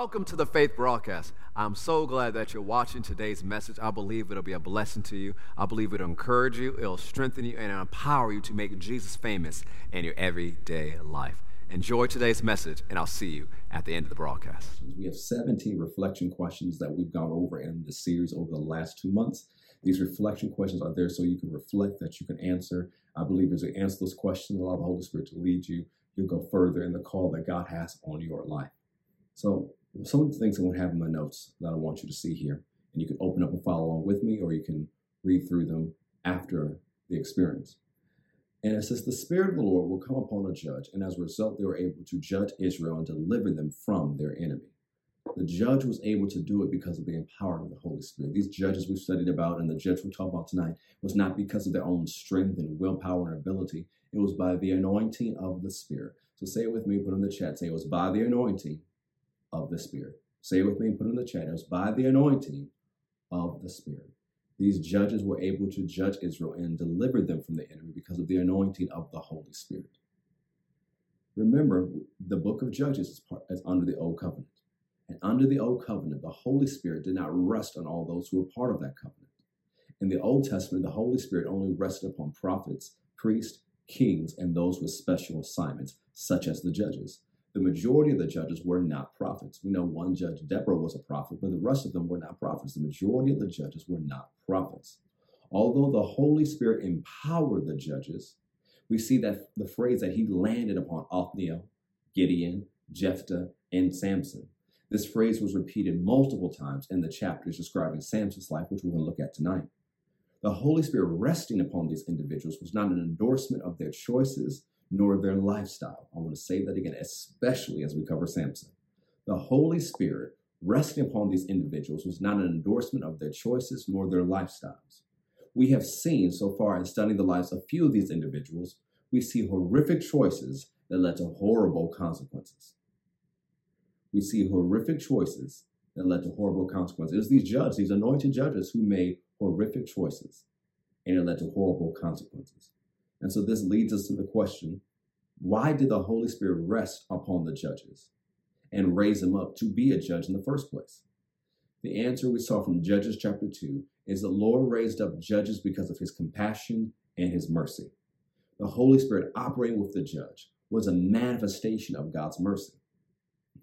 Welcome to the Faith Broadcast. I'm so glad that you're watching today's message. I believe it'll be a blessing to you. I believe it'll encourage you, it'll strengthen you, and empower you to make Jesus famous in your everyday life. Enjoy today's message, and I'll see you at the end of the broadcast. We have 17 reflection questions that we've gone over in the series over the last two months. These reflection questions are there so you can reflect, that you can answer. I believe as you answer those questions, allow the Holy Spirit to lead you, you'll go further in the call that God has on your life. So some of the things I'm going to have in my notes that I want you to see here. And you can open up and follow along with me, or you can read through them after the experience. And it says, The Spirit of the Lord will come upon a judge, and as a result, they were able to judge Israel and deliver them from their enemy. The judge was able to do it because of the empowerment of the Holy Spirit. These judges we've studied about and the judge we talk about tonight was not because of their own strength and willpower and ability. It was by the anointing of the Spirit. So say it with me, put in the chat. Say it was by the anointing of the Spirit. Say it with me and put it in the chat. It was by the anointing of the Spirit. These judges were able to judge Israel and deliver them from the enemy because of the anointing of the Holy Spirit. Remember, the book of Judges is, part, is under the Old Covenant. And under the Old Covenant, the Holy Spirit did not rest on all those who were part of that covenant. In the Old Testament, the Holy Spirit only rested upon prophets, priests, kings, and those with special assignments, such as the judges. The majority of the judges were not prophets. We know one judge, Deborah, was a prophet, but the rest of them were not prophets. The majority of the judges were not prophets. Although the Holy Spirit empowered the judges, we see that the phrase that he landed upon Othniel, Gideon, Jephthah, and Samson. This phrase was repeated multiple times in the chapters describing Samson's life, which we're going to look at tonight. The Holy Spirit resting upon these individuals was not an endorsement of their choices, nor their lifestyle. I want to say that again, especially as we cover Samson. The Holy Spirit resting upon these individuals was not an endorsement of their choices nor their lifestyles. We have seen so far in studying the lives of few of these individuals, we see horrific choices that led to horrible consequences. We see horrific choices that led to horrible consequences. It was these judges, these anointed judges, who made horrific choices, and it led to horrible consequences. And so this leads us to the question why did the Holy Spirit rest upon the judges and raise them up to be a judge in the first place? The answer we saw from Judges chapter 2 is the Lord raised up judges because of his compassion and his mercy. The Holy Spirit operating with the judge was a manifestation of God's mercy.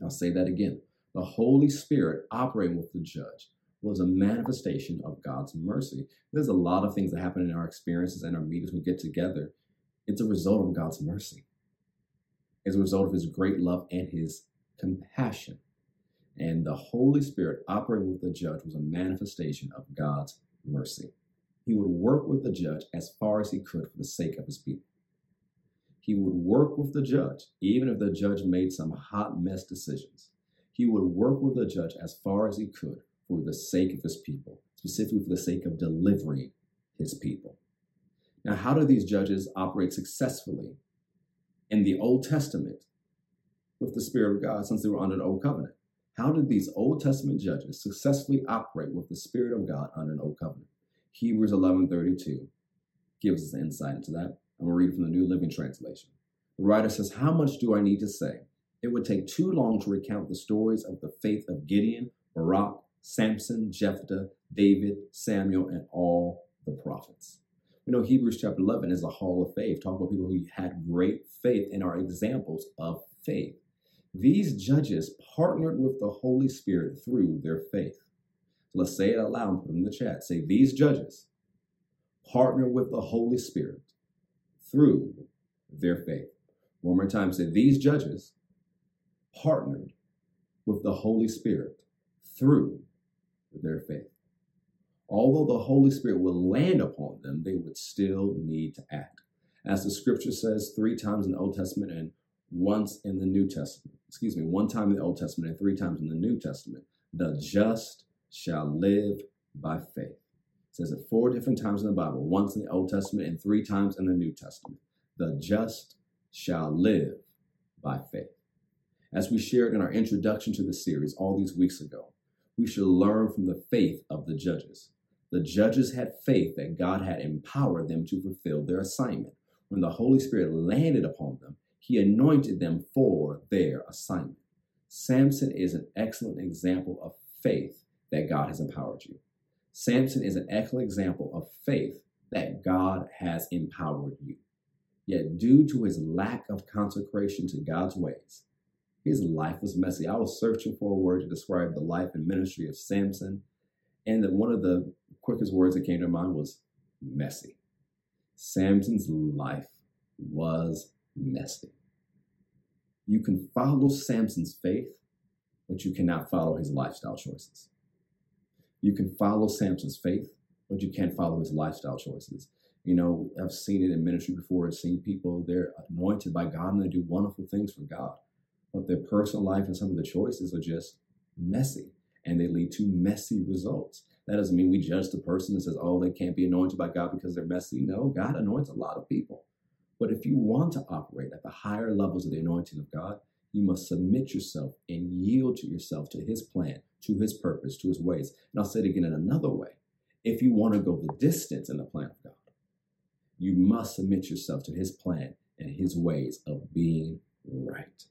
I'll say that again. The Holy Spirit operating with the judge was a manifestation of God's mercy. There's a lot of things that happen in our experiences and our meetings we get together. It's a result of God's mercy. It's a result of his great love and his compassion. And the Holy Spirit operating with the judge was a manifestation of God's mercy. He would work with the judge as far as he could for the sake of his people. He would work with the judge, even if the judge made some hot mess decisions. He would work with the judge as far as he could for the sake of his people, specifically for the sake of delivering his people. Now, how do these judges operate successfully in the Old Testament with the Spirit of God since they were under the Old Covenant? How did these Old Testament judges successfully operate with the Spirit of God under an Old Covenant? Hebrews 11:32 gives us insight into that. I'm going to read from the New Living Translation. The writer says, How much do I need to say? It would take too long to recount the stories of the faith of Gideon, Barak, Samson, Jephthah, David, Samuel, and all the prophets. We know Hebrews chapter 11 is a hall of faith, Talk about people who had great faith and are examples of faith. These judges partnered with the Holy Spirit through their faith. Let's say it out loud and put it in the chat. Say, these judges partner with the Holy Spirit through their faith. One more time, say, these judges partnered with the Holy Spirit through their faith. Although the Holy Spirit will land upon them, they would still need to act. As the scripture says three times in the Old Testament and once in the New Testament, excuse me, one time in the Old Testament and three times in the New Testament, the just shall live by faith. It says it four different times in the Bible, once in the Old Testament and three times in the New Testament. The just shall live by faith. As we shared in our introduction to the series all these weeks ago, we should learn from the faith of the judges. The judges had faith that God had empowered them to fulfill their assignment. When the Holy Spirit landed upon them, he anointed them for their assignment. Samson is an excellent example of faith that God has empowered you. Samson is an excellent example of faith that God has empowered you. Yet, due to his lack of consecration to God's ways, his life was messy. I was searching for a word to describe the life and ministry of Samson, and that one of the quickest words that came to mind was messy. Samson's life was messy. You can follow Samson's faith, but you cannot follow his lifestyle choices. You can follow Samson's faith, but you can't follow his lifestyle choices. You know, I've seen it in ministry before. I've seen people, they're anointed by God and they do wonderful things for God. But their personal life and some of the choices are just messy and they lead to messy results. That doesn't mean we judge the person and says, oh, they can't be anointed by God because they're messy. No, God anoints a lot of people. But if you want to operate at the higher levels of the anointing of God, you must submit yourself and yield to yourself to his plan, to his purpose, to his ways. And I'll say it again in another way. If you want to go the distance in the plan of God, you must submit yourself to his plan and his ways of being right.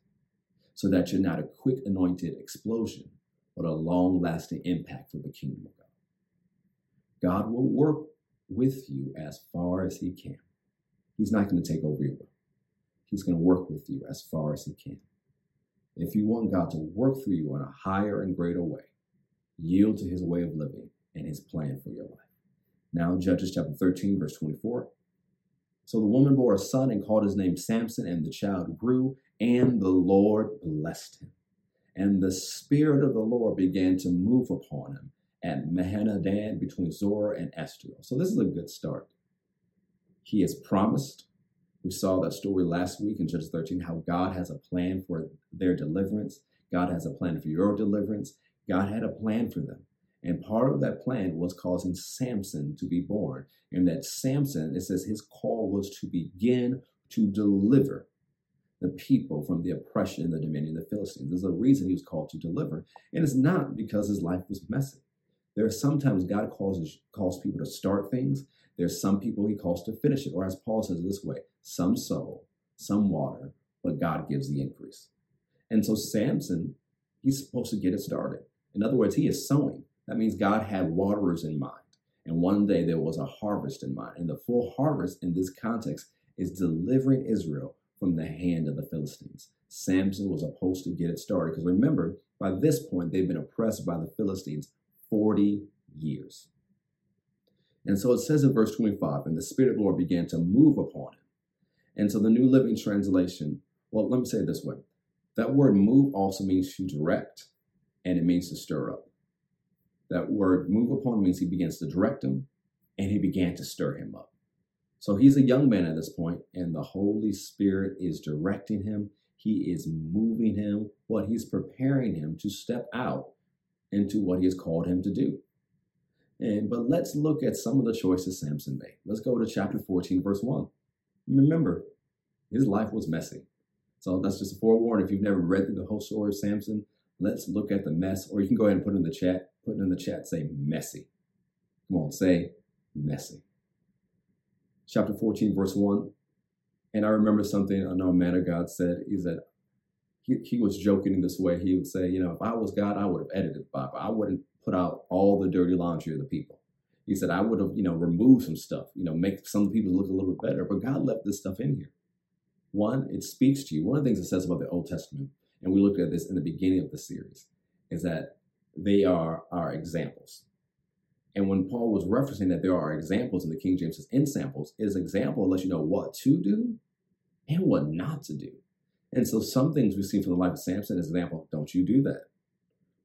So that you're not a quick anointed explosion, but a long lasting impact for the kingdom of God. God will work with you as far as he can. He's not going to take over your will. He's going to work with you as far as he can. If you want God to work through you in a higher and greater way, yield to his way of living and his plan for your life. Now, Judges chapter 13, verse 24. So the woman bore a son and called his name Samson, and the child grew, and the Lord blessed him. And the Spirit of the Lord began to move upon him at Mahaneh-dan between Zorah and Eshtaol. So this is a good start. He has promised. We saw that story last week in Judges 13, how God has a plan for their deliverance. God has a plan for your deliverance. God had a plan for them. And part of that plan was causing Samson to be born. And that Samson, it says his call was to begin to deliver the people from the oppression and the dominion of the Philistines. There's a reason he was called to deliver. And it's not because his life was messy. There are sometimes God calls, calls people to start things. There's some people he calls to finish it. Or as Paul says this way, some sow, some water, but God gives the increase. And so Samson, he's supposed to get it started. In other words, he is sowing. That means God had waterers in mind. And one day there was a harvest in mind. And the full harvest in this context is delivering Israel from the hand of the Philistines. Samson was supposed to get it started. Because remember, by this point, they've been oppressed by the Philistines 40 years. And so it says in verse 25, and the Spirit of the Lord began to move upon him. And so the New Living Translation, well, let me say it this way that word move also means to direct, and it means to stir up. That word move upon means he begins to direct him, and he began to stir him up. So he's a young man at this point, and the Holy Spirit is directing him. He is moving him, what he's preparing him to step out into what he has called him to do. And but let's look at some of the choices Samson made. Let's go to chapter 14, verse 1. Remember, his life was messy. So that's just a forewarning. If you've never read through the whole story of Samson, let's look at the mess, or you can go ahead and put it in the chat. Put it in the chat, say messy. Come on, say messy. Chapter 14, verse 1. And I remember something I know a man of God said is that he, he was joking in this way. He would say, you know, if I was God, I would have edited the Bible. I wouldn't put out all the dirty laundry of the people. He said, I would have, you know, removed some stuff, you know, make some people look a little bit better. But God left this stuff in here. One, it speaks to you. One of the things it says about the Old Testament, and we looked at this in the beginning of the series, is that they are our examples. And when Paul was referencing that there are examples in the King James says in samples, is example lets you know what to do and what not to do. And so some things we see from the life of Samson as example, don't you do that.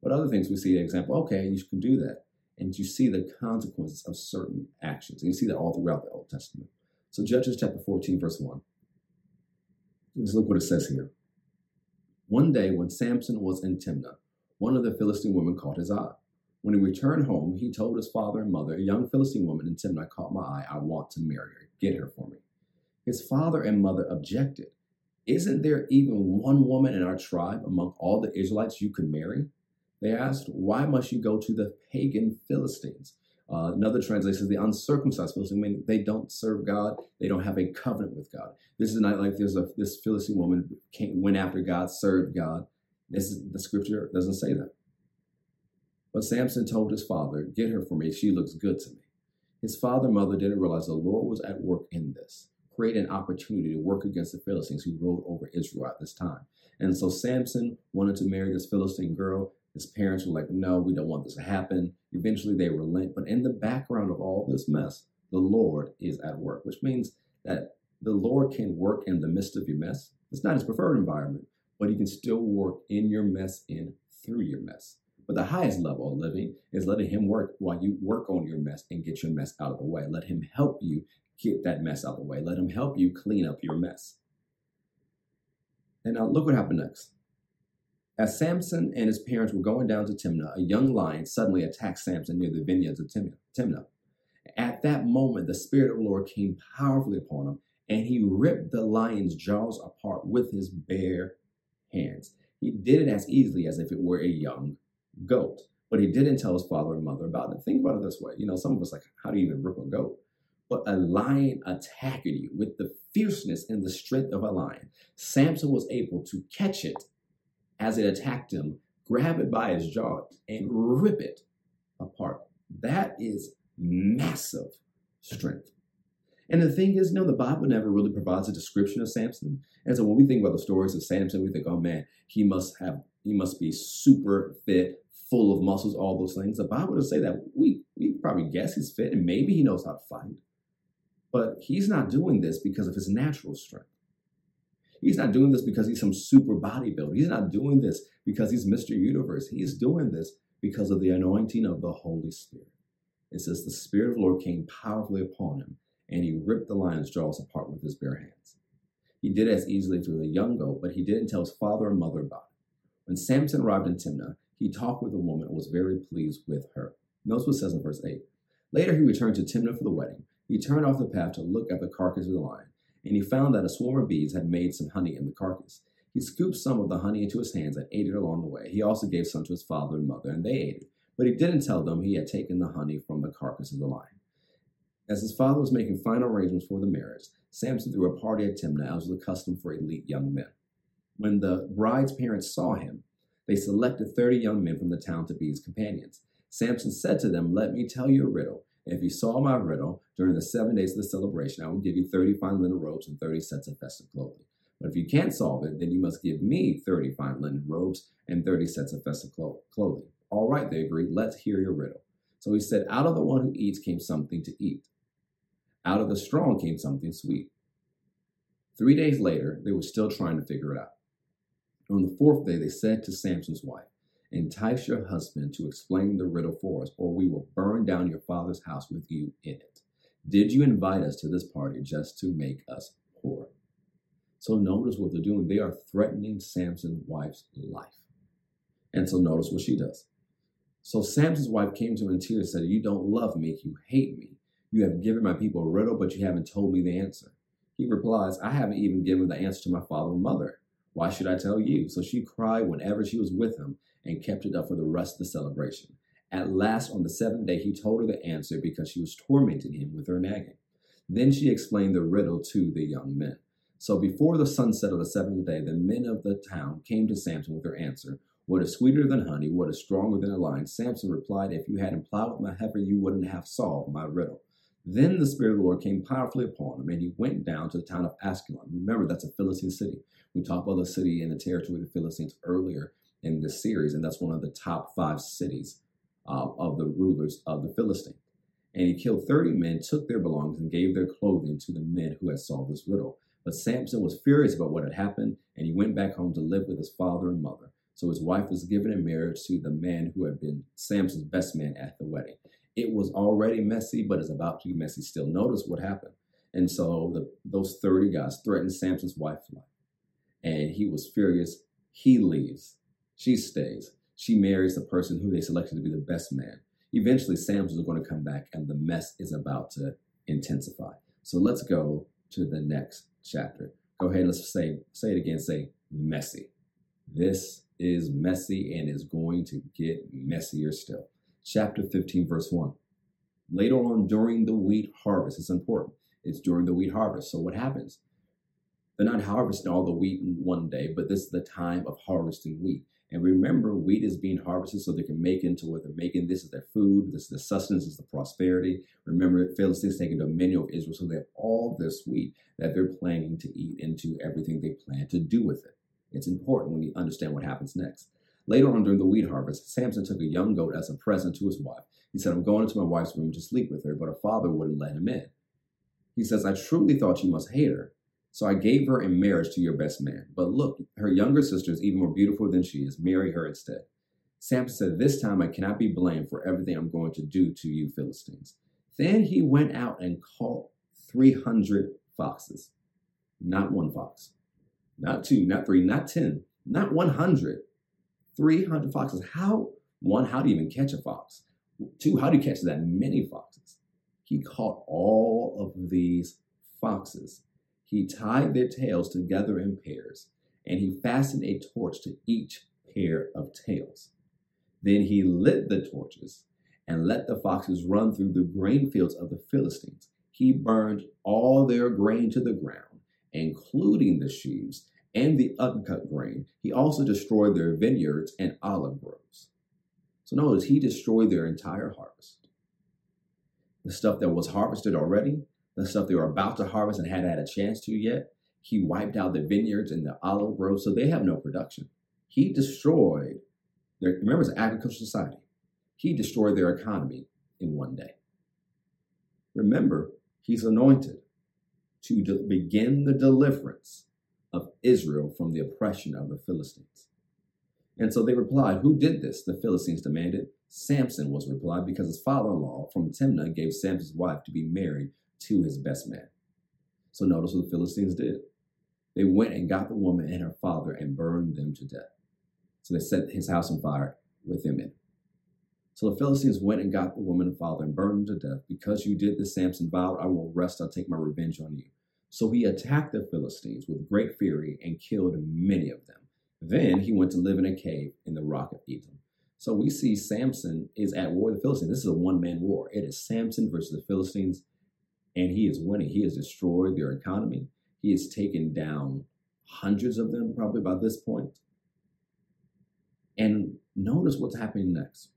But other things we see an example, okay, you can do that. And you see the consequences of certain actions. And you see that all throughout the Old Testament. So Judges chapter 14, verse 1. Let's look what it says here. One day when Samson was in Timnah, one of the Philistine women caught his eye. When he returned home, he told his father and mother, A young Philistine woman in Timnah caught my eye. I want to marry her. Get her for me. His father and mother objected. Isn't there even one woman in our tribe among all the Israelites you could marry? They asked, Why must you go to the pagan Philistines? Uh, another translation says the uncircumcised Philistines. I mean, they don't serve God. They don't have a covenant with God. This is not like there's a this Philistine woman came, went after God, served God. This is, the scripture doesn't say that. But Samson told his father, Get her for me. She looks good to me. His father and mother didn't realize the Lord was at work in this, create an opportunity to work against the Philistines who ruled over Israel at this time. And so Samson wanted to marry this Philistine girl. His parents were like, No, we don't want this to happen. Eventually they relent. But in the background of all this mess, the Lord is at work, which means that the Lord can work in the midst of your mess. It's not his preferred environment, but he can still work in your mess and through your mess. But the highest level of living is letting him work while you work on your mess and get your mess out of the way. Let him help you get that mess out of the way. Let him help you clean up your mess. And now look what happened next. As Samson and his parents were going down to Timnah, a young lion suddenly attacked Samson near the vineyards of Timnah. At that moment, the Spirit of the Lord came powerfully upon him, and he ripped the lion's jaws apart with his bare hands. He did it as easily as if it were a young goat, but he didn't tell his father and mother about it. Think about it this way. You know, some of us like, how do you even rip a goat? But a lion attacking you with the fierceness and the strength of a lion. Samson was able to catch it as it attacked him, grab it by his jaw, and rip it apart. That is massive strength. And the thing is, you know, the Bible never really provides a description of Samson. And so when we think about the stories of Samson, we think, oh man, he must have, he must be super fit, full of muscles, all those things. The Bible doesn't say that. We we probably guess he's fit and maybe he knows how to fight. But he's not doing this because of his natural strength. He's not doing this because he's some super bodybuilder. He's not doing this because he's Mr. Universe. He's doing this because of the anointing of the Holy Spirit. It says the Spirit of the Lord came powerfully upon him, and he ripped the lion's jaws apart with his bare hands. He did as easily to a young goat, but he didn't tell his father and mother about it. When Samson arrived in Timnah, he talked with the woman and was very pleased with her. Notice what says in verse 8. Later he returned to Timnah for the wedding. He turned off the path to look at the carcass of the lion, and he found that a swarm of bees had made some honey in the carcass. He scooped some of the honey into his hands and ate it along the way. He also gave some to his father and mother, and they ate it. But he didn't tell them he had taken the honey from the carcass of the lion. As his father was making final arrangements for the marriage, Samson threw a party at Timnah, as was the custom for elite young men. When the bride's parents saw him, they selected 30 young men from the town to be his companions. Samson said to them, Let me tell you a riddle. If you solve my riddle during the seven days of the celebration, I will give you 30 fine linen robes and 30 sets of festive clothing. But if you can't solve it, then you must give me 30 fine linen robes and 30 sets of festive clothing. All right, they agreed. Let's hear your riddle. So he said, Out of the one who eats came something to eat. Out of the strong came something sweet. Three days later, they were still trying to figure it out. On the fourth day, they said to Samson's wife, Entice your husband to explain the riddle for us, or we will burn down your father's house with you in it. Did you invite us to this party just to make us poor? So notice what they're doing. They are threatening Samson's wife's life. And so notice what she does. So Samson's wife came to him in tears and said, You don't love me, you hate me. You have given my people a riddle, but you haven't told me the answer. He replies, I haven't even given the answer to my father and mother. Why should I tell you? So she cried whenever she was with him and kept it up for the rest of the celebration. At last, on the seventh day, he told her the answer because she was tormenting him with her nagging. Then she explained the riddle to the young men. So before the sunset of the seventh day, the men of the town came to Samson with their answer. What is sweeter than honey? What is stronger than a lion? Samson replied, If you hadn't plowed my heifer, you wouldn't have solved my riddle. Then the Spirit of the Lord came powerfully upon him, and he went down to the town of Ashkelon. Remember, that's a Philistine city. We talked about the city and the territory of the Philistines earlier in this series, and that's one of the top five cities uh, of the rulers of the Philistine. And he killed 30 men, took their belongings, and gave their clothing to the men who had solved this riddle. But Samson was furious about what had happened, and he went back home to live with his father and mother. So his wife was given in marriage to the man who had been Samson's best man at the wedding. It was already messy, but it's about to be messy still. Notice what happened. And so the, those 30 guys threatened Samson's wife's life. And he was furious. He leaves. She stays. She marries the person who they selected to be the best man. Eventually, Samson is going to come back, and the mess is about to intensify. So let's go to the next chapter. Go ahead, let's say say it again. Say messy. This is messy and is going to get messier still. Chapter 15, verse 1. Later on during the wheat harvest, it's important. It's during the wheat harvest. So what happens? They're not harvesting all the wheat in one day, but this is the time of harvesting wheat. And remember, wheat is being harvested so they can make into what they're making. This is their food. This is the sustenance. This is the prosperity. Remember, Philistines taking dominion of Israel. So they have all this wheat that they're planning to eat into everything they plan to do with it. It's important when you understand what happens next. Later on during the wheat harvest, Samson took a young goat as a present to his wife. He said, I'm going into my wife's room to sleep with her, but her father wouldn't let him in. He says, I truly thought you must hate her. So I gave her in marriage to your best man. But look, her younger sister is even more beautiful than she is. Marry her instead. Samson said, This time I cannot be blamed for everything I'm going to do to you, Philistines. Then he went out and caught 300 foxes. Not one fox, not two, not three, not 10, not 100. 300 foxes. How? One, how do you even catch a fox? Two, how do you catch that many foxes? He caught all of these foxes he tied their tails together in pairs, and he fastened a torch to each pair of tails. Then he lit the torches and let the foxes run through the grain fields of the Philistines. He burned all their grain to the ground, including the sheaves and the uncut grain. He also destroyed their vineyards and olive groves. So notice he destroyed their entire harvest. The stuff that was harvested already, the stuff they were about to harvest and hadn't had a chance to yet. He wiped out the vineyards and the olive groves, so they have no production. He destroyed their, remember, it's an agricultural society. He destroyed their economy in one day. Remember, he's anointed to de- begin the deliverance of Israel from the oppression of the Philistines. And so they replied, Who did this? The Philistines demanded. Samson was replied, because his father in law from Timnah gave Samson's wife to be married to his best man. So notice what the Philistines did. They went and got the woman and her father and burned them to death. So they set his house on fire with them in. So the Philistines went and got the woman and father and burned them to death. Because you did this, Samson vowed, I will rest, I'll take my revenge on you. So he attacked the Philistines with great fury and killed many of them. Then he went to live in a cave in the rock of Etam. So we see Samson is at war with the Philistines. This is a one man war. It is Samson versus the Philistines and he is winning. He has destroyed their economy. He has taken down hundreds of them probably by this point. And notice what's happening next.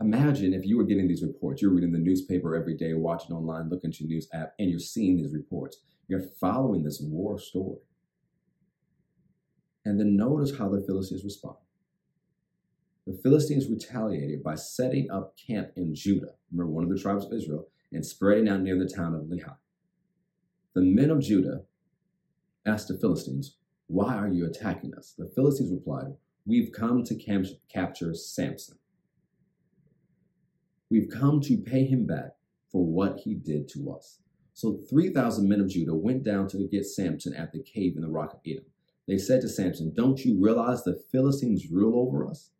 Imagine if you were getting these reports, you're reading the newspaper every day, watching online, looking at your news app, and you're seeing these reports. You're following this war story. And then notice how the Philistines respond. The Philistines retaliated by setting up camp in Judah, remember one of the tribes of Israel, and spreading out near the town of Lehi. The men of Judah asked the Philistines, Why are you attacking us? The Philistines replied, We've come to cam- capture Samson. We've come to pay him back for what he did to us. So 3,000 men of Judah went down to get Samson at the cave in the rock of Etam. They said to Samson, Don't you realize the Philistines rule over us?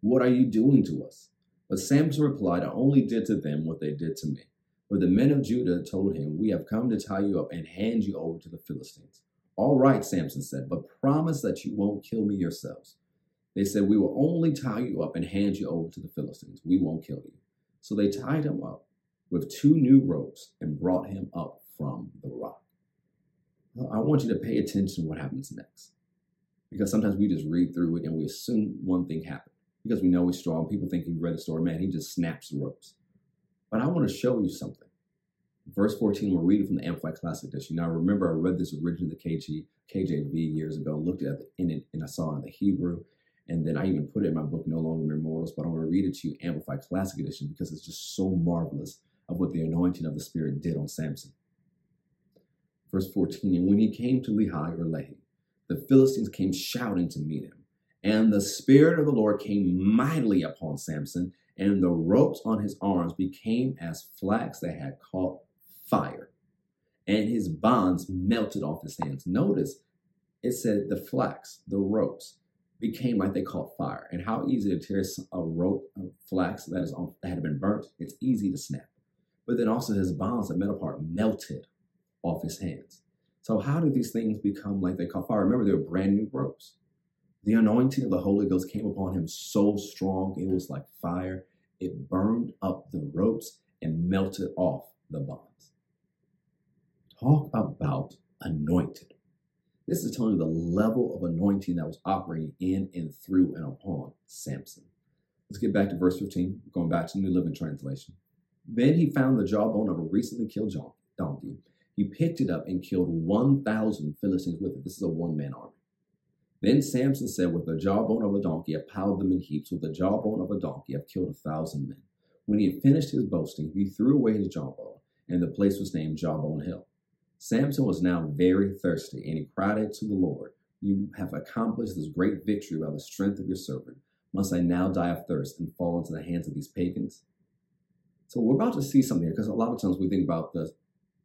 What are you doing to us? But Samson replied, I only did to them what they did to me. But the men of Judah told him, We have come to tie you up and hand you over to the Philistines. All right, Samson said, but promise that you won't kill me yourselves. They said, We will only tie you up and hand you over to the Philistines. We won't kill you. So they tied him up with two new ropes and brought him up from the rock. I want you to pay attention to what happens next. Because sometimes we just read through it and we assume one thing happened because we know he's strong. People think he read the story. Man, he just snaps the ropes. But I want to show you something. Verse 14, we'll read it from the Amplified Classic Edition. Now, remember, I read this originally the KG, KJV years ago, looked at it in it, and I saw it in the Hebrew. And then I even put it in my book, No Longer Mere Mortals. But I want to read it to you, Amplified Classic Edition, because it's just so marvelous of what the anointing of the Spirit did on Samson. Verse 14, and when he came to Lehi or Lehi, the Philistines came shouting to meet him. And the Spirit of the Lord came mightily upon Samson, and the ropes on his arms became as flax that had caught fire, and his bonds melted off his hands. Notice it said the flax, the ropes, became like they caught fire. And how easy to tear a rope of flax that is on, that had been burnt, it's easy to snap. But then also his bonds, the metal part, melted off his hands. So how do these things become like they caught fire? Remember, they were brand new ropes. The anointing of the Holy Ghost came upon him so strong, it was like fire. It burned up the ropes and melted off the bonds. Talk about anointed. This is telling you the level of anointing that was operating in and through and upon Samson. Let's get back to verse 15, going back to the New Living Translation. Then he found the jawbone of a recently killed donkey. He picked it up and killed 1,000 Philistines with it. This is a one man army. Then Samson said, With the jawbone of a donkey, I piled them in heaps. With the jawbone of a donkey, I've killed a thousand men. When he had finished his boasting, he threw away his jawbone, and the place was named Jawbone Hill. Samson was now very thirsty, and he cried out to the Lord, You have accomplished this great victory by the strength of your servant. Must I now die of thirst and fall into the hands of these pagans? So we're about to see something here because a lot of times we think about the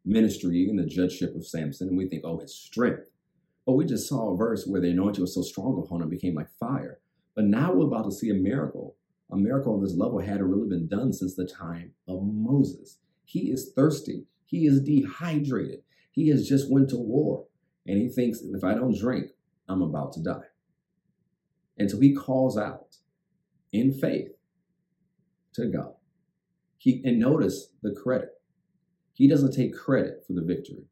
ministry and the judgeship of Samson and we think, oh, his strength. But we just saw a verse where the anointing was so strong upon him became like fire. But now we're about to see a miracle. A miracle on this level hadn't really been done since the time of Moses. He is thirsty. He is dehydrated. He has just went to war. And he thinks, if I don't drink, I'm about to die. And so he calls out in faith to God. He and notice the credit. He doesn't take credit for the victory.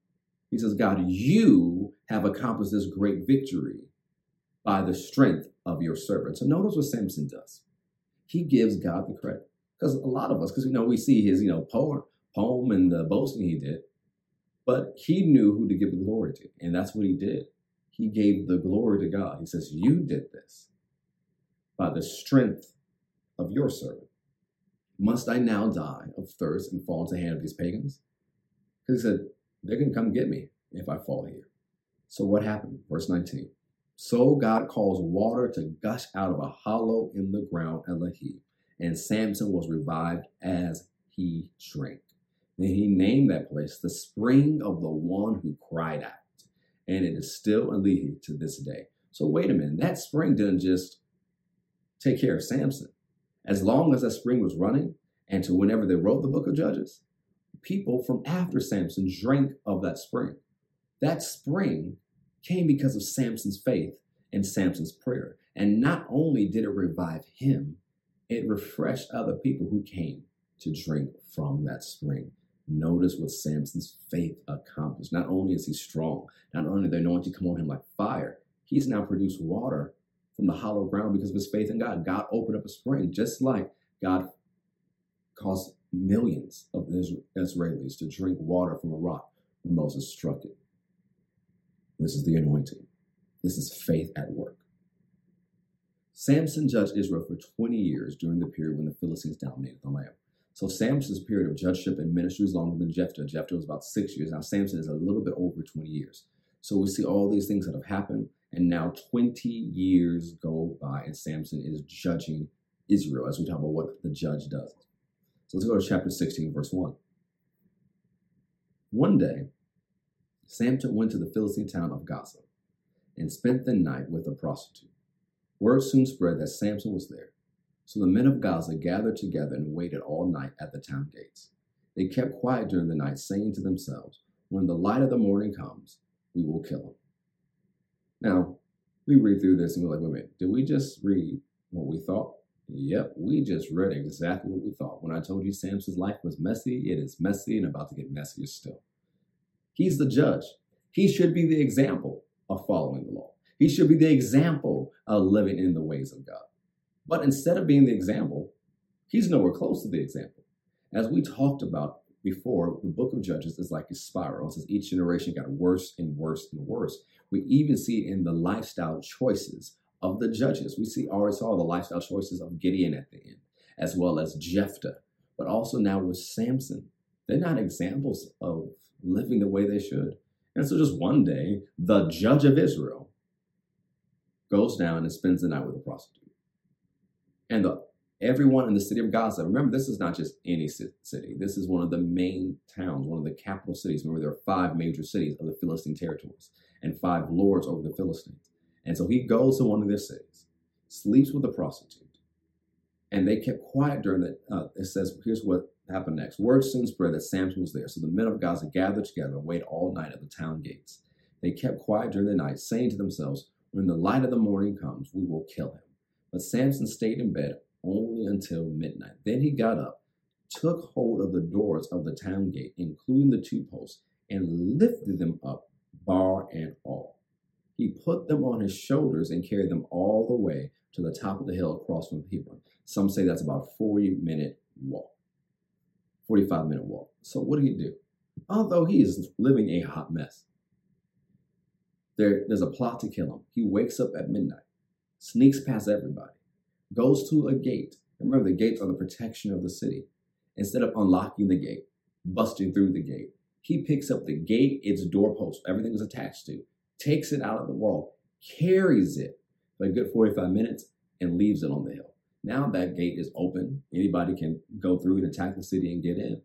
He says, God, you have accomplished this great victory by the strength of your servant. So notice what Samson does. He gives God the credit. Because a lot of us, because you know, we see his, you know, poem, poem and the boasting he did, but he knew who to give the glory to. And that's what he did. He gave the glory to God. He says, You did this by the strength of your servant. Must I now die of thirst and fall into the hand of these pagans? Because he said, They're going to come get me if I fall here. So what happened? Verse 19. So God caused water to gush out of a hollow in the ground at Lehi, and Samson was revived as he drank. Then he named that place the spring of the one who cried out. And it is still Lehi to this day. So wait a minute, that spring didn't just take care of Samson. As long as that spring was running, and to whenever they wrote the book of Judges, people from after Samson drank of that spring. That spring came because of Samson's faith and Samson's prayer. And not only did it revive him, it refreshed other people who came to drink from that spring. Notice what Samson's faith accomplished. Not only is he strong, not only the anointing come on him like fire, he's now produced water from the hollow ground because of his faith in God. God opened up a spring, just like God caused millions of Israelis to drink water from a rock when Moses struck it. This is the anointing. This is faith at work. Samson judged Israel for 20 years during the period when the Philistines dominated the land. So Samson's period of judgeship and ministry is longer than Jephthah. Jephthah was about six years. Now Samson is a little bit over 20 years. So we see all these things that have happened. And now 20 years go by, and Samson is judging Israel as we talk about what the judge does. So let's go to chapter 16, verse 1. One day, Samson went to the Philistine town of Gaza and spent the night with a prostitute. Word soon spread that Samson was there. So the men of Gaza gathered together and waited all night at the town gates. They kept quiet during the night, saying to themselves, When the light of the morning comes, we will kill him. Now, we read through this and we're like, wait a minute, did we just read what we thought? Yep, we just read exactly what we thought. When I told you Samson's life was messy, it is messy and about to get messier still. He's the judge. He should be the example of following the law. He should be the example of living in the ways of God. But instead of being the example, he's nowhere close to the example. As we talked about before, the book of Judges is like a spiral. Since each generation got worse and worse and worse. We even see in the lifestyle choices of the judges. We see already saw the lifestyle choices of Gideon at the end, as well as Jephthah, but also now with Samson. They're not examples of living the way they should. And so just one day, the judge of Israel goes down and spends the night with a prostitute. And the everyone in the city of Gaza. Remember, this is not just any city. This is one of the main towns, one of the capital cities. Remember, there are five major cities of the Philistine territories and five lords over the Philistines. And so he goes to one of their cities, sleeps with a prostitute, and they kept quiet during the. Uh, it says, here's what happened next. Word soon spread that Samson was there. So the men of Gaza gathered together and waited all night at the town gates. They kept quiet during the night, saying to themselves, When the light of the morning comes, we will kill him. But Samson stayed in bed only until midnight. Then he got up, took hold of the doors of the town gate, including the two posts, and lifted them up, bar and all. He put them on his shoulders and carried them all the way to the top of the hill across from Hebron. Some say that's about a 40 minute walk, 45 minute walk. So what did he do? Although he is living a hot mess, there, there's a plot to kill him. He wakes up at midnight, sneaks past everybody, goes to a gate. Remember, the gates are the protection of the city. Instead of unlocking the gate, busting through the gate, he picks up the gate, its doorpost, everything is attached to, takes it out of the wall, carries it for a good 45 minutes, and leaves it on the hill. Now that gate is open. Anybody can go through and attack the city and get in.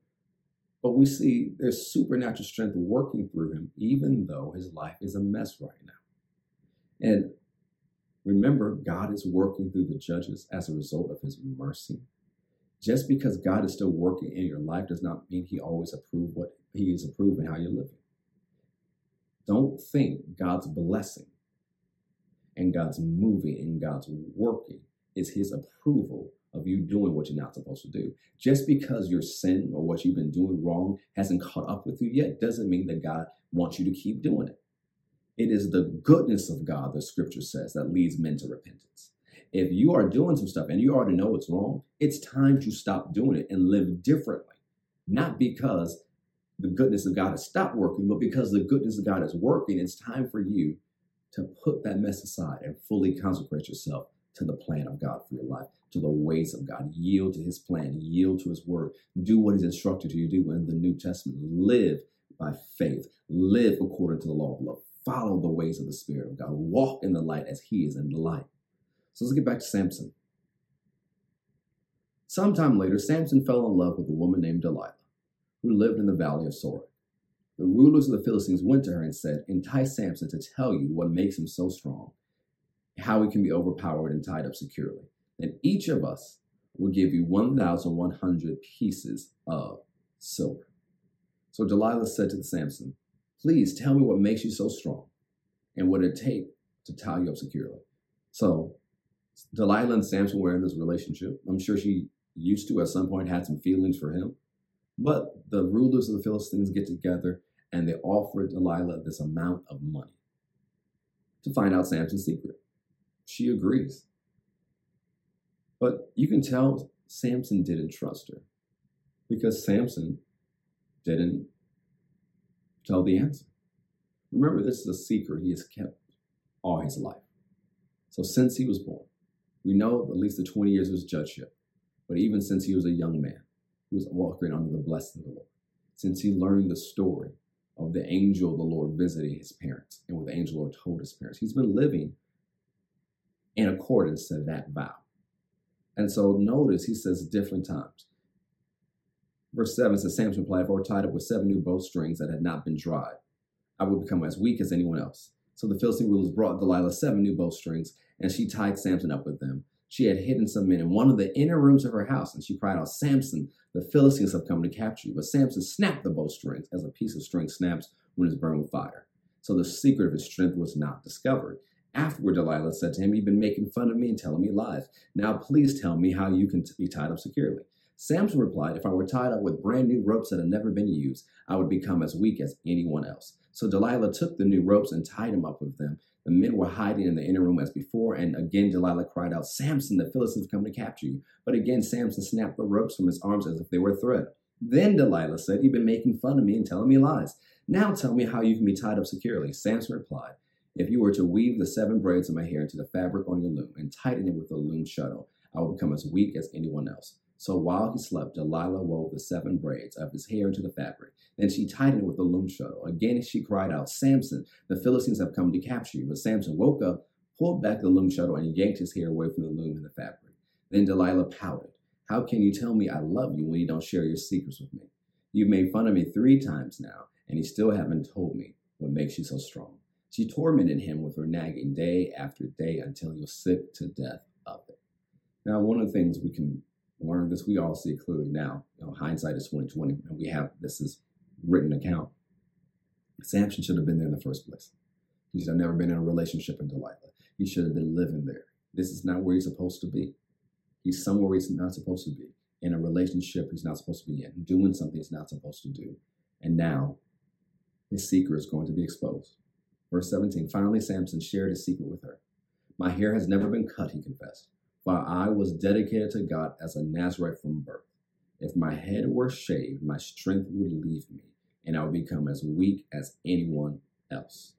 But we see there's supernatural strength working through him, even though his life is a mess right now. And remember, God is working through the judges as a result of his mercy. Just because God is still working in your life does not mean he always approve what he is approving how you're living. Don't think God's blessing and God's moving and God's working is his approval of you doing what you're not supposed to do. Just because your sin or what you've been doing wrong hasn't caught up with you yet doesn't mean that God wants you to keep doing it. It is the goodness of God, the scripture says, that leads men to repentance. If you are doing some stuff and you already know it's wrong, it's time to stop doing it and live differently. Not because the goodness of God has stopped working, but because the goodness of God is working, it's time for you to put that mess aside and fully consecrate yourself to the plan of God for your life, to the ways of God. Yield to his plan, yield to his word. Do what he's instructed you to do in the New Testament. Live by faith, live according to the law of love. Follow the ways of the Spirit of God. Walk in the light as he is in the light. So let's get back to Samson. Sometime later, Samson fell in love with a woman named Delilah, who lived in the valley of Sorek. The rulers of the Philistines went to her and said, Entice Samson to tell you what makes him so strong how he can be overpowered and tied up securely. Then each of us will give you 1,100 pieces of silver. So Delilah said to Samson, Please tell me what makes you so strong and what it take to tie you up securely. So Delilah and Samson were in this relationship. I'm sure she used to at some point had some feelings for him. But the rulers of the Philistines get together and they offer Delilah this amount of money to find out Samson's secret she agrees. But you can tell Samson didn't trust her because Samson didn't tell the answer. Remember, this is a secret he has kept all his life. So, since he was born, we know at least the 20 years of his judgeship, but even since he was a young man, he was walking under the blessing of the Lord. Since he learned the story of the angel of the Lord visiting his parents and what the angel the Lord told his parents, he's been living in accordance to that vow. And so notice he says different times. Verse 7 says, Samson replied, were tied up with seven new bowstrings that had not been dried, I would become as weak as anyone else. So the Philistine rulers brought Delilah seven new bowstrings, and she tied Samson up with them. She had hidden some men in one of the inner rooms of her house, and she cried out, Samson, the Philistines have come to capture you. But Samson snapped the bowstrings as a piece of string snaps when it's burned with fire. So the secret of his strength was not discovered. Afterward, Delilah said to him, You've been making fun of me and telling me lies. Now please tell me how you can be tied up securely. Samson replied, If I were tied up with brand new ropes that had never been used, I would become as weak as anyone else. So Delilah took the new ropes and tied him up with them. The men were hiding in the inner room as before, and again Delilah cried out, Samson, the Philistines have come to capture you. But again Samson snapped the ropes from his arms as if they were thread. Then Delilah said, You've been making fun of me and telling me lies. Now tell me how you can be tied up securely. Samson replied, if you were to weave the seven braids of my hair into the fabric on your loom and tighten it with a loom shuttle, I would become as weak as anyone else. So while he slept, Delilah wove the seven braids of his hair into the fabric. Then she tightened it with the loom shuttle. Again she cried out, Samson, the Philistines have come to capture you. But Samson woke up, pulled back the loom shuttle, and yanked his hair away from the loom and the fabric. Then Delilah pouted. How can you tell me I love you when you don't share your secrets with me? You've made fun of me three times now, and you still haven't told me what makes you so strong. She tormented him with her nagging day after day until he was sick to death of it. Now, one of the things we can learn this, we all see clearly now. You know, hindsight is 2020, and we have this is written account. Samson should have been there in the first place. He should have never been in a relationship with Delilah. He should have been living there. This is not where he's supposed to be. He's somewhere he's not supposed to be. In a relationship he's not supposed to be in, doing something he's not supposed to do. And now his secret is going to be exposed. Verse 17 Finally, Samson shared his secret with her. My hair has never been cut, he confessed, while I was dedicated to God as a Nazarite from birth. If my head were shaved, my strength would leave me, and I would become as weak as anyone else.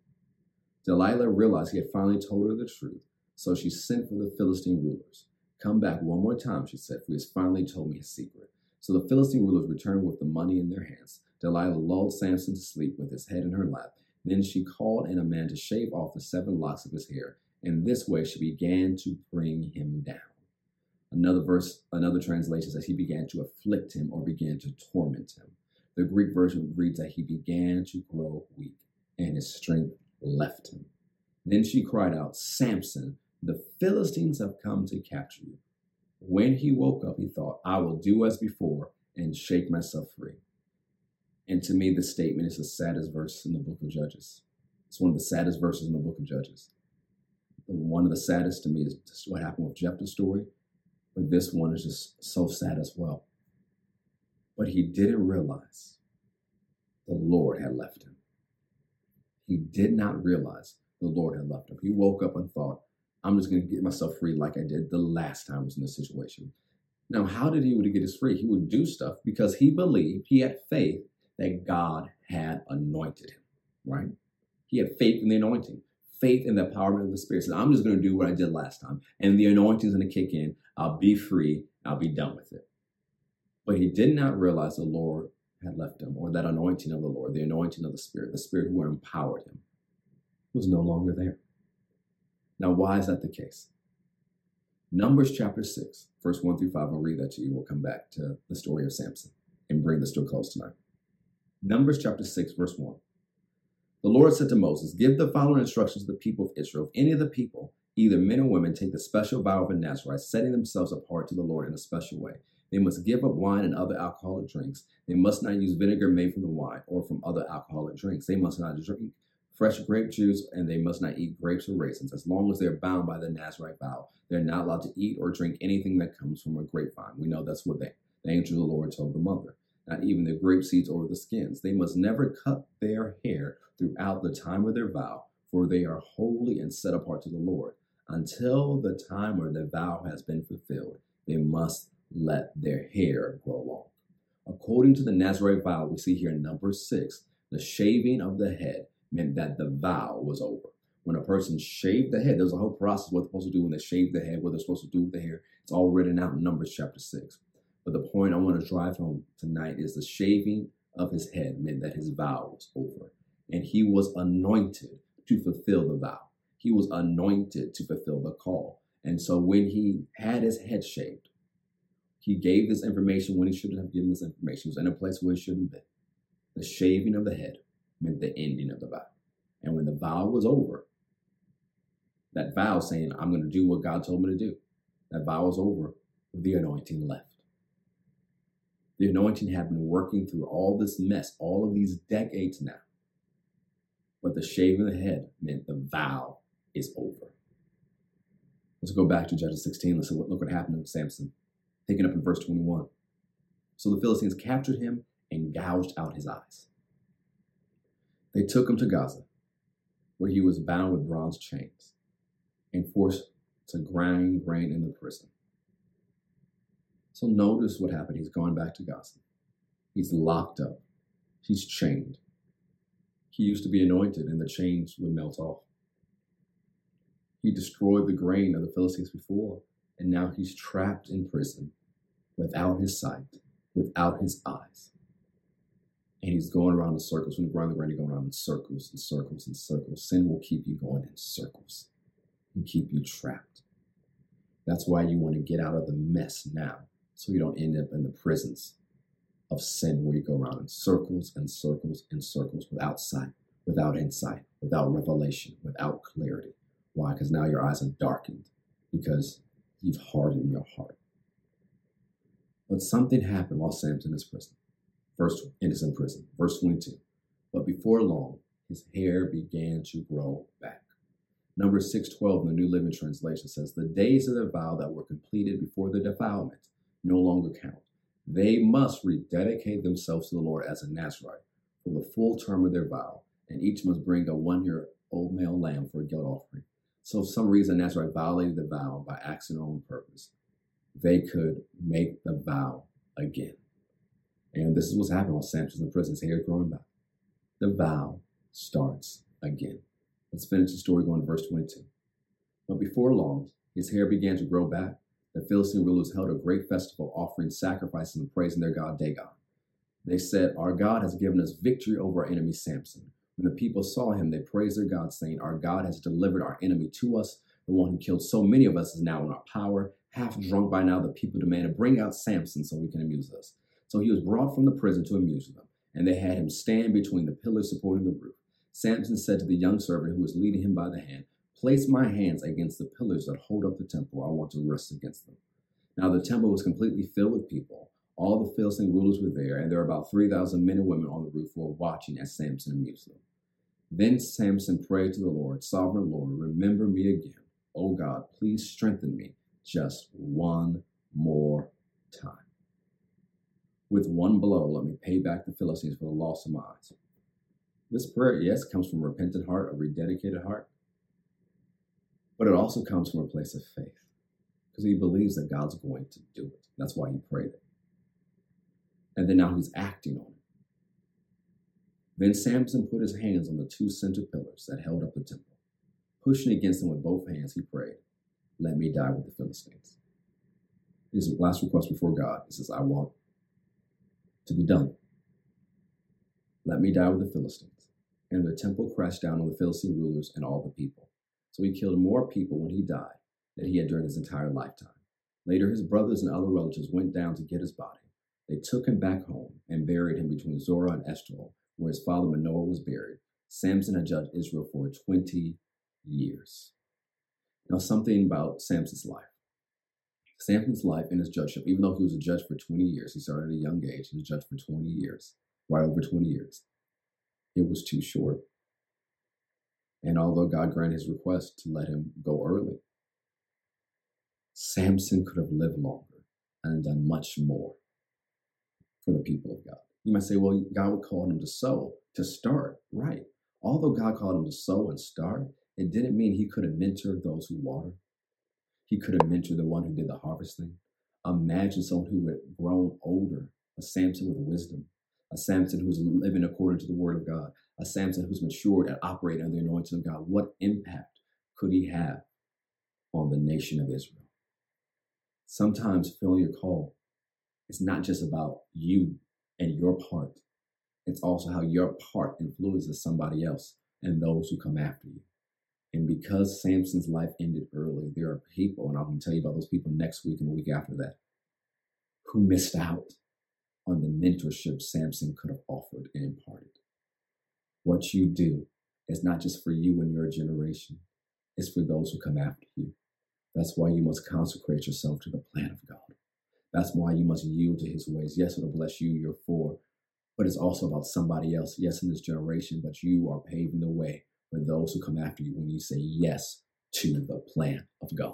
Delilah realized he had finally told her the truth, so she sent for the Philistine rulers. Come back one more time, she said, for he has finally told me his secret. So the Philistine rulers returned with the money in their hands. Delilah lulled Samson to sleep with his head in her lap. Then she called in a man to shave off the seven locks of his hair. In this way, she began to bring him down. Another verse, another translation says he began to afflict him or began to torment him. The Greek version reads that he began to grow weak and his strength left him. Then she cried out, Samson, the Philistines have come to capture you. When he woke up, he thought, I will do as before and shake myself free. And to me, this statement is the saddest verse in the book of Judges. It's one of the saddest verses in the book of Judges. One of the saddest to me is just what happened with Jephthah's story, but this one is just so sad as well. But he didn't realize the Lord had left him. He did not realize the Lord had left him. He woke up and thought, I'm just going to get myself free like I did the last time I was in this situation. Now, how did he get his free? He would do stuff because he believed, he had faith that God had anointed him, right? He had faith in the anointing, faith in the power of the Spirit. So I'm just going to do what I did last time, and the anointing is going to kick in. I'll be free. I'll be done with it. But he did not realize the Lord had left him, or that anointing of the Lord, the anointing of the Spirit, the Spirit who empowered him, was no longer there. Now, why is that the case? Numbers chapter 6, verse 1 through 5, I'll read that to you. We'll come back to the story of Samson and bring this to a close tonight. Numbers chapter 6, verse 1. The Lord said to Moses, Give the following instructions to the people of Israel. If any of the people, either men or women, take the special vow of a Nazarite, setting themselves apart to the Lord in a special way, they must give up wine and other alcoholic drinks. They must not use vinegar made from the wine or from other alcoholic drinks. They must not drink fresh grape juice, and they must not eat grapes or raisins. As long as they're bound by the Nazarite vow, they're not allowed to eat or drink anything that comes from a grapevine. We know that's what they, the angel of the Lord told the mother not even the grape seeds or the skins. They must never cut their hair throughout the time of their vow, for they are holy and set apart to the Lord. Until the time where the vow has been fulfilled, they must let their hair grow long. According to the Nazarite vow we see here in number six, the shaving of the head meant that the vow was over. When a person shaved the head, there's a whole process what they're supposed to do when they shave the head, what they're supposed to do with the hair. It's all written out in Numbers chapter 6. But the point I want to drive home tonight is the shaving of his head meant that his vow was over. And he was anointed to fulfill the vow. He was anointed to fulfill the call. And so when he had his head shaved, he gave this information when he shouldn't have given this information. He was in a place where he shouldn't have been. The shaving of the head meant the ending of the vow. And when the vow was over, that vow saying, I'm going to do what God told me to do, that vow was over, the anointing left. The anointing had been working through all this mess, all of these decades now. But the shave of the head meant the vow is over. Let's go back to Judges 16. Let's look what happened to Samson. Picking up in verse 21. So the Philistines captured him and gouged out his eyes. They took him to Gaza, where he was bound with bronze chains and forced to grind grain in the prison. So notice what happened. He's gone back to Gaza. He's locked up. He's chained. He used to be anointed, and the chains would melt off. He destroyed the grain of the Philistines before, and now he's trapped in prison without his sight, without his eyes. And he's going around in circles. When you run the grain, you're going around in circles and circles and circles. Sin will keep you going in circles and keep you trapped. That's why you want to get out of the mess now so you don't end up in the prisons of sin where you go around in circles and circles and circles without sight, without insight, without revelation, without clarity. Why? Because now your eyes are darkened because you've hardened your heart. But something happened while Samson is prison. First, in his prison. Verse 22. But before long, his hair began to grow back. Number 612 in the New Living Translation says, The days of the vow that were completed before the defilement no longer count. They must rededicate themselves to the Lord as a Nazarite for the full term of their vow, and each must bring a one year old male lamb for a guilt offering. So, for some reason, Nazarite violated the vow by accident or on purpose. They could make the vow again. And this is what's happening while Samson's in prison. His hair growing back. The vow starts again. Let's finish the story going to verse 22. But before long, his hair began to grow back. The Philistine rulers held a great festival, offering sacrifices and praising their god Dagon. They said, Our God has given us victory over our enemy Samson. When the people saw him, they praised their God, saying, Our God has delivered our enemy to us. The one who killed so many of us is now in our power. Half drunk by now, the people demanded, Bring out Samson so he can amuse us. So he was brought from the prison to amuse them, and they had him stand between the pillars supporting the roof. Samson said to the young servant who was leading him by the hand, Place my hands against the pillars that hold up the temple. I want to rest against them. Now the temple was completely filled with people. All the Philistine rulers were there, and there were about 3,000 men and women on the roof who were watching as Samson amused them. Then Samson prayed to the Lord, Sovereign Lord, remember me again. O oh God, please strengthen me just one more time. With one blow, let me pay back the Philistines for the loss of my eyes. This prayer, yes, comes from a repentant heart, a rededicated heart, but it also comes from a place of faith because he believes that God's going to do it. That's why he prayed it. And then now he's acting on it. Then Samson put his hands on the two center pillars that held up the temple. Pushing against them with both hands, he prayed, Let me die with the Philistines. His last request before God, he says, I want to be done. Let me die with the Philistines. And the temple crashed down on the Philistine rulers and all the people. So he killed more people when he died than he had during his entire lifetime. Later, his brothers and other relatives went down to get his body. They took him back home and buried him between Zorah and Eshtaol, where his father Manoah was buried. Samson had judged Israel for 20 years. Now, something about Samson's life. Samson's life and his judgeship, even though he was a judge for 20 years, he started at a young age, he was judge for 20 years, right over 20 years. It was too short. And although God granted his request to let him go early, Samson could have lived longer and done much more for the people of God. You might say, well, God would call him to sow, to start. Right. Although God called him to sow and start, it didn't mean he could have mentored those who water. He could have mentored the one who did the harvesting. Imagine someone who had grown older, a Samson with wisdom, a Samson who's living according to the word of God, a Samson who's matured and operating under the anointing of God. What impact could he have on the nation of Israel? Sometimes feeling your call is not just about you and your part. It's also how your part influences somebody else and those who come after you. And because Samson's life ended early, there are people, and I'm going to tell you about those people next week and the week after that, who missed out on the mentorship Samson could have offered and imparted. What you do is not just for you and your generation, it's for those who come after you. That's why you must consecrate yourself to the plan of God. That's why you must yield to his ways. Yes, it'll bless you, you're for, but it's also about somebody else. Yes, in this generation, but you are paving the way for those who come after you when you say yes to the plan of God.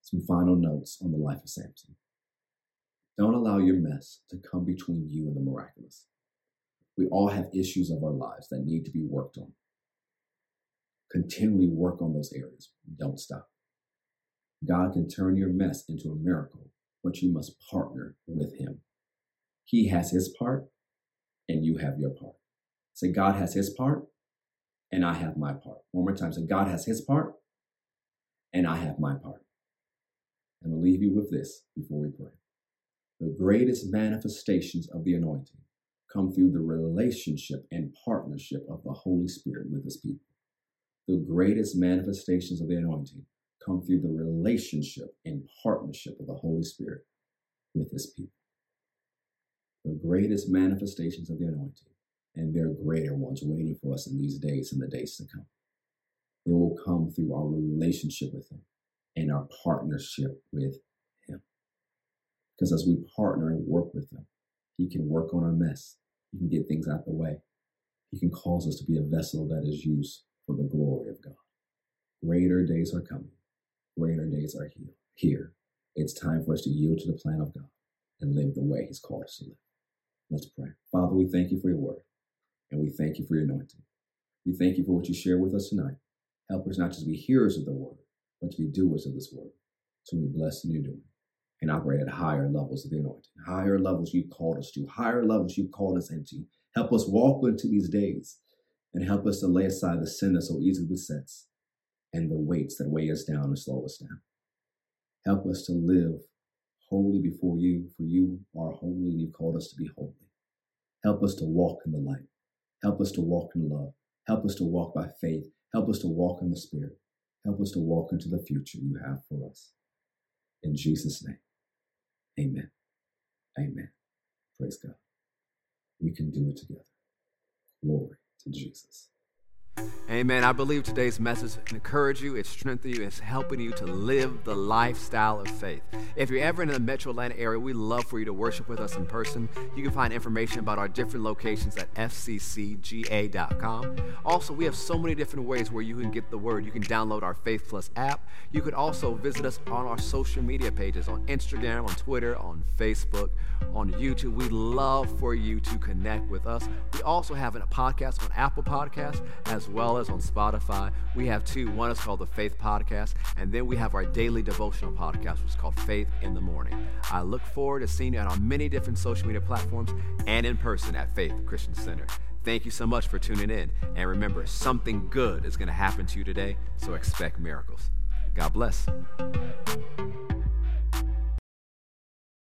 Some final notes on the life of Samson. Don't allow your mess to come between you and the miraculous. We all have issues of our lives that need to be worked on. Continually work on those areas. Don't stop. God can turn your mess into a miracle, but you must partner with Him. He has His part, and you have your part. Say, God has His part, and I have my part. One more time. Say, God has His part, and I have my part. And we'll leave you with this before we pray. The greatest manifestations of the anointing come through the relationship and partnership of the Holy Spirit with His people. The greatest manifestations of the anointing come through the relationship and partnership of the Holy Spirit with his people. The greatest manifestations of the anointing, and there are greater ones waiting for us in these days and the days to come. They will come through our relationship with him and our partnership with him. Because as we partner and work with him, he can work on our mess. Can get things out the way. He can cause us to be a vessel that is used for the glory of God. Greater days are coming greater days are here. Here, it's time for us to yield to the plan of God and live the way He's called us to live. Let's pray. Father, we thank you for your word and we thank you for your anointing. We thank you for what you share with us tonight. Help us not just be hearers of the word, but to be doers of this word. So we bless in your doing and operate at higher levels of the anointing, higher levels you've called us to, higher levels you've called us into. Help us walk into these days and help us to lay aside the sin that so easily besets and the weights that weigh us down and slow us down. Help us to live holy before you, for you are holy and you've called us to be holy. Help us to walk in the light. Help us to walk in love. Help us to walk by faith. Help us to walk in the Spirit. Help us to walk into the future you have for us. In Jesus' name, amen. Amen. Praise God. We can do it together. Glory to Jesus. Amen. I believe today's message encourage you, it strengthens you, it's helping you to live the lifestyle of faith. If you're ever in the metro Atlanta area, we'd love for you to worship with us in person. You can find information about our different locations at fccga.com. Also, we have so many different ways where you can get the word. You can download our Faith Plus app. You could also visit us on our social media pages on Instagram, on Twitter, on Facebook, on YouTube. We love for you to connect with us. We also have a podcast on Apple Podcasts as well as on Spotify. We have two. One is called the Faith Podcast, and then we have our daily devotional podcast, which is called Faith in the Morning. I look forward to seeing you on our many different social media platforms and in person at Faith Christian Center. Thank you so much for tuning in. And remember, something good is going to happen to you today, so expect miracles. God bless.